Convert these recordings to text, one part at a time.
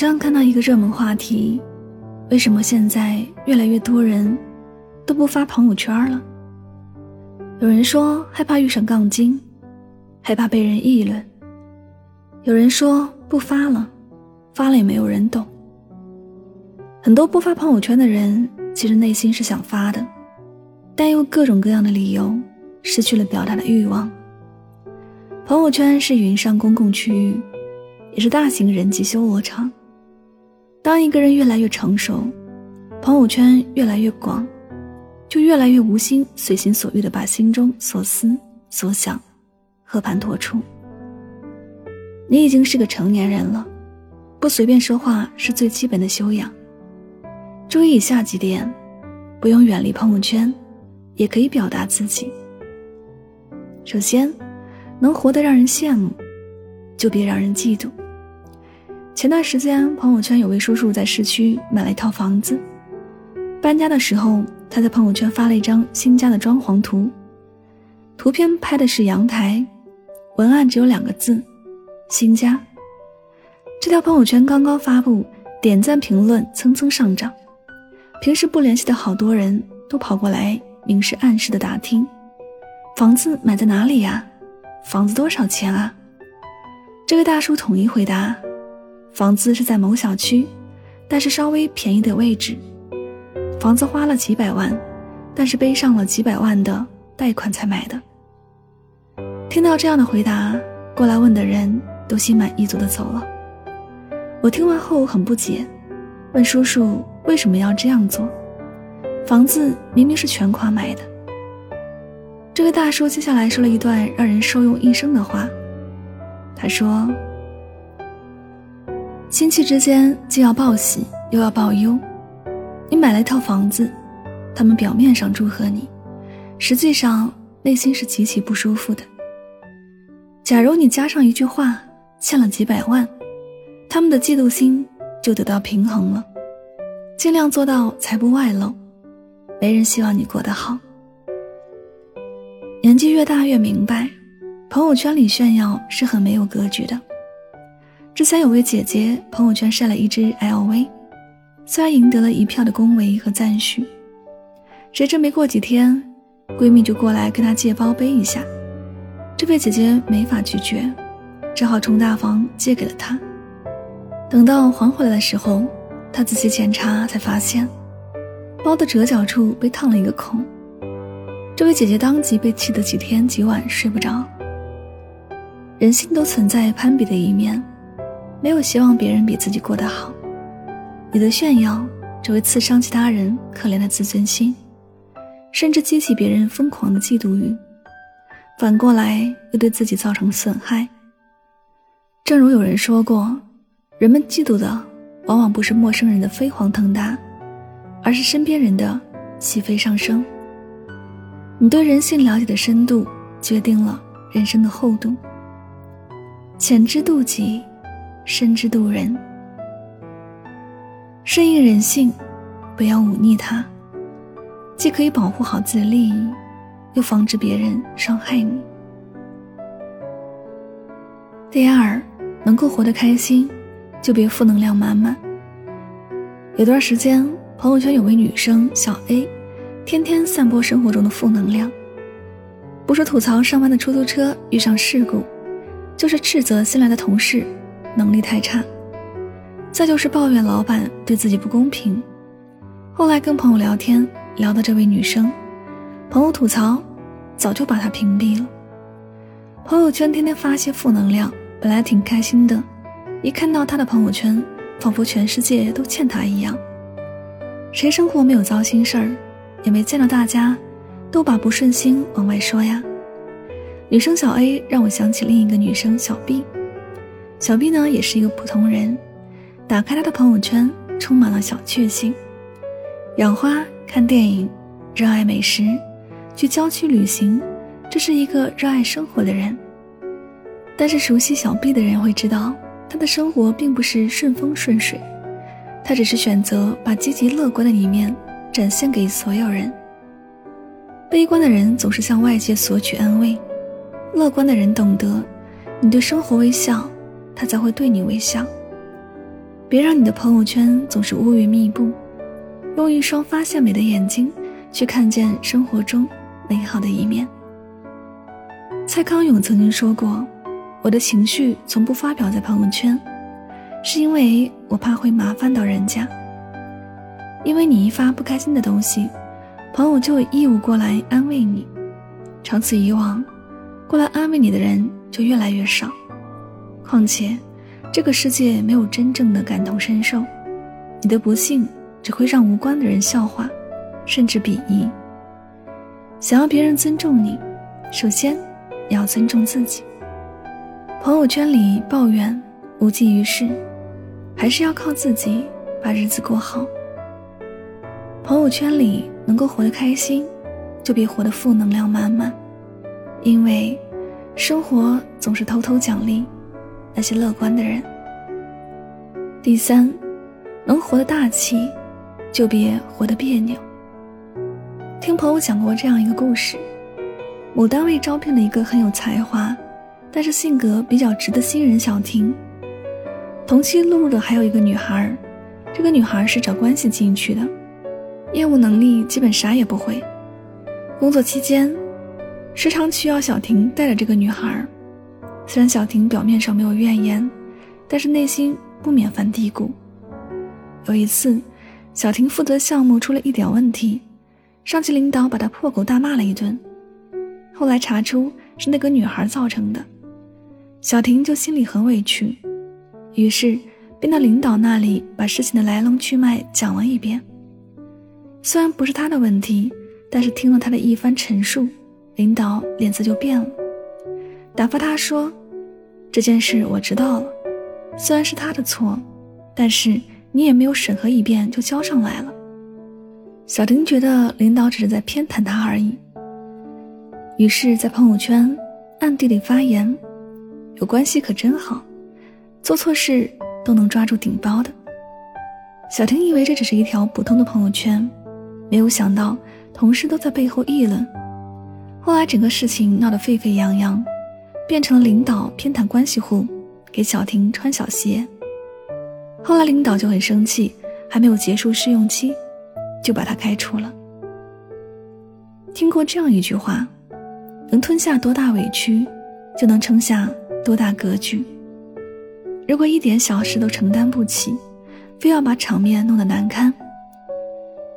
上看到一个热门话题：为什么现在越来越多人都不发朋友圈了？有人说害怕遇上杠精，害怕被人议论；有人说不发了，发了也没有人懂。很多不发朋友圈的人，其实内心是想发的，但又各种各样的理由，失去了表达的欲望。朋友圈是云上公共区域。也是大型人际修罗场。当一个人越来越成熟，朋友圈越来越广，就越来越无心随心所欲的把心中所思所想和盘托出。你已经是个成年人了，不随便说话是最基本的修养。注意以下几点，不用远离朋友圈，也可以表达自己。首先，能活得让人羡慕，就别让人嫉妒。前段时间，朋友圈有位叔叔在市区买了一套房子。搬家的时候，他在朋友圈发了一张新家的装潢图，图片拍的是阳台，文案只有两个字：“新家”。这条朋友圈刚刚发布，点赞评论蹭蹭上涨。平时不联系的好多人都跑过来明示暗示的打听：“房子买在哪里呀？房子多少钱啊？”这位大叔统一回答。房子是在某小区，但是稍微便宜的位置。房子花了几百万，但是背上了几百万的贷款才买的。听到这样的回答，过来问的人都心满意足的走了。我听完后很不解，问叔叔为什么要这样做？房子明明是全款买的。这位大叔接下来说了一段让人受用一生的话，他说。亲戚之间既要报喜又要报忧，你买了一套房子，他们表面上祝贺你，实际上内心是极其不舒服的。假如你加上一句话，欠了几百万，他们的嫉妒心就得到平衡了。尽量做到财不外露，没人希望你过得好。年纪越大越明白，朋友圈里炫耀是很没有格局的。之前有位姐姐朋友圈晒了一只 LV，虽然赢得了一票的恭维和赞许，谁知没过几天，闺蜜就过来跟她借包背一下，这位姐姐没法拒绝，只好充大方借给了她。等到还回来的时候，她仔细检查才发现，包的折角处被烫了一个孔，这位姐姐当即被气得几天几晚睡不着。人性都存在攀比的一面。没有希望别人比自己过得好，你的炫耀只会刺伤其他人可怜的自尊心，甚至激起别人疯狂的嫉妒欲，反过来又对自己造成损害。正如有人说过，人们嫉妒的往往不是陌生人的飞黄腾达，而是身边人的起飞上升。你对人性了解的深度，决定了人生的厚度。浅知妒己。深知度人，顺应人性，不要忤逆他，既可以保护好自己的利益，又防止别人伤害你。第二，能够活得开心，就别负能量满满。有段时间，朋友圈有位女生小 A，天天散播生活中的负能量，不是吐槽上班的出租车遇上事故，就是斥责新来的同事。能力太差，再就是抱怨老板对自己不公平。后来跟朋友聊天，聊到这位女生，朋友吐槽，早就把她屏蔽了。朋友圈天天发些负能量，本来挺开心的，一看到她的朋友圈，仿佛全世界都欠她一样。谁生活没有糟心事儿，也没见到大家都把不顺心往外说呀。女生小 A 让我想起另一个女生小 B，小 B 呢也是一个普通人，打开他的朋友圈，充满了小确幸，养花、看电影、热爱美食、去郊区旅行，这是一个热爱生活的人。但是熟悉小 B 的人会知道，他的生活并不是顺风顺水，他只是选择把积极乐观的一面展现给所有人。悲观的人总是向外界索取安慰。乐观的人懂得，你对生活微笑，他才会对你微笑。别让你的朋友圈总是乌云密布，用一双发现美的眼睛去看见生活中美好的一面。蔡康永曾经说过：“我的情绪从不发表在朋友圈，是因为我怕会麻烦到人家。因为你一发不开心的东西，朋友就有义务过来安慰你，长此以往。”过来安慰你的人就越来越少，况且，这个世界没有真正的感同身受，你的不幸只会让无关的人笑话，甚至鄙夷。想要别人尊重你，首先你要尊重自己。朋友圈里抱怨无济于事，还是要靠自己把日子过好。朋友圈里能够活得开心，就别活得负能量满满。因为，生活总是偷偷奖励那些乐观的人。第三，能活得大气，就别活得别扭。听朋友讲过这样一个故事：某单位招聘了一个很有才华，但是性格比较直的新人小婷。同期录入的还有一个女孩，这个女孩是找关系进去的，业务能力基本啥也不会。工作期间。时常需要小婷带着这个女孩，虽然小婷表面上没有怨言，但是内心不免犯嘀咕。有一次，小婷负责项目出了一点问题，上级领导把她破口大骂了一顿。后来查出是那个女孩造成的，小婷就心里很委屈，于是便到领导那里把事情的来龙去脉讲了一遍。虽然不是她的问题，但是听了她的一番陈述。领导脸色就变了，打发他说：“这件事我知道了，虽然是他的错，但是你也没有审核一遍就交上来了。”小婷觉得领导只是在偏袒他而已，于是，在朋友圈暗地里发言：“有关系可真好，做错事都能抓住顶包的。”小婷以为这只是一条普通的朋友圈，没有想到同事都在背后议论。后来整个事情闹得沸沸扬扬，变成了领导偏袒关系户，给小婷穿小鞋。后来领导就很生气，还没有结束试用期，就把他开除了。听过这样一句话：能吞下多大委屈，就能撑下多大格局。如果一点小事都承担不起，非要把场面弄得难堪，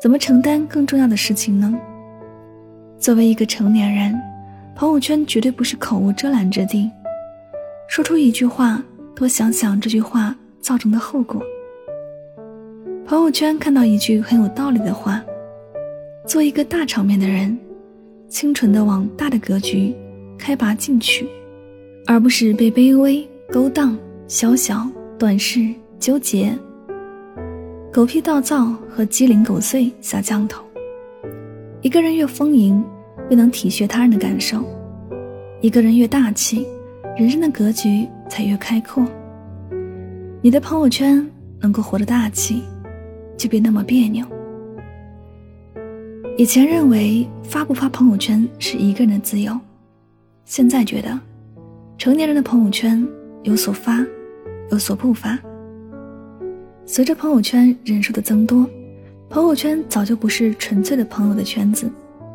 怎么承担更重要的事情呢？作为一个成年人，朋友圈绝对不是口无遮拦之地。说出一句话，多想想这句话造成的后果。朋友圈看到一句很有道理的话：做一个大场面的人，清纯的往大的格局开拔进取，而不是被卑微、勾当、小小、短视、纠结、狗屁倒灶和鸡零狗碎下降头。一个人越丰盈，越能体恤他人的感受；一个人越大气，人生的格局才越开阔。你的朋友圈能够活得大气，就别那么别扭。以前认为发不发朋友圈是一个人的自由，现在觉得，成年人的朋友圈有所发，有所不发。随着朋友圈人数的增多。朋友圈早就不是纯粹的朋友的圈子，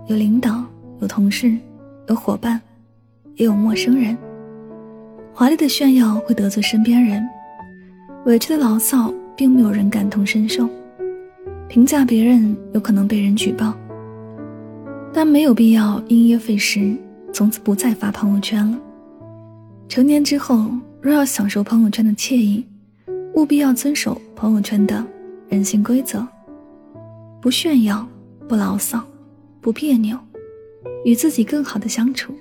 有领导，有同事，有伙伴，也有陌生人。华丽的炫耀会得罪身边人，委屈的牢骚并没有人感同身受。评价别人有可能被人举报，但没有必要因噎废食，从此不再发朋友圈了。成年之后，若要享受朋友圈的惬意，务必要遵守朋友圈的人性规则。不炫耀，不牢骚，不别扭，与自己更好的相处，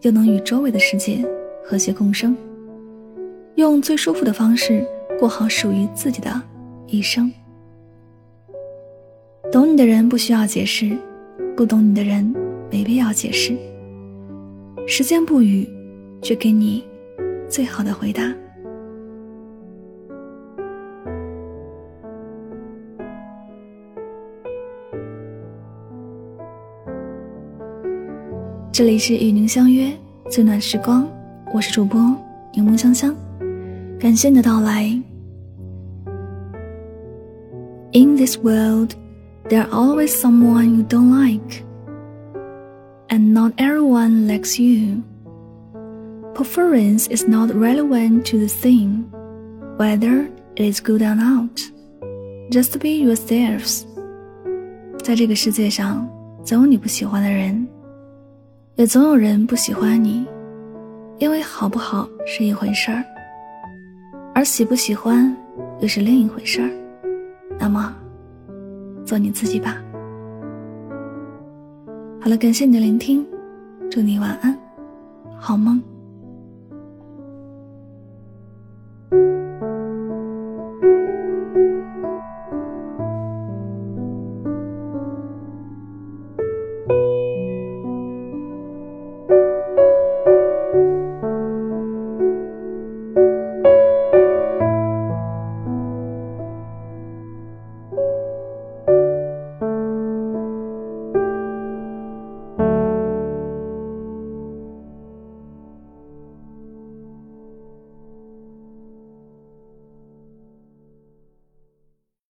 又能与周围的世界和谐共生，用最舒服的方式过好属于自己的一生。懂你的人不需要解释，不懂你的人没必要解释。时间不语，却给你最好的回答。这里是与您相约最暖时光，我是主播柠檬香香，感谢你的到来。In this world, there are always someone you don't like, and not everyone likes you. Preference is not relevant to the thing, whether it is good or not. Just be yourselves. 在这个世界上，总有你不喜欢的人。 也总有人不喜欢你，因为好不好是一回事儿，而喜不喜欢又是另一回事儿。那么，做你自己吧。好了，感谢你的聆听，祝你晚安，好梦。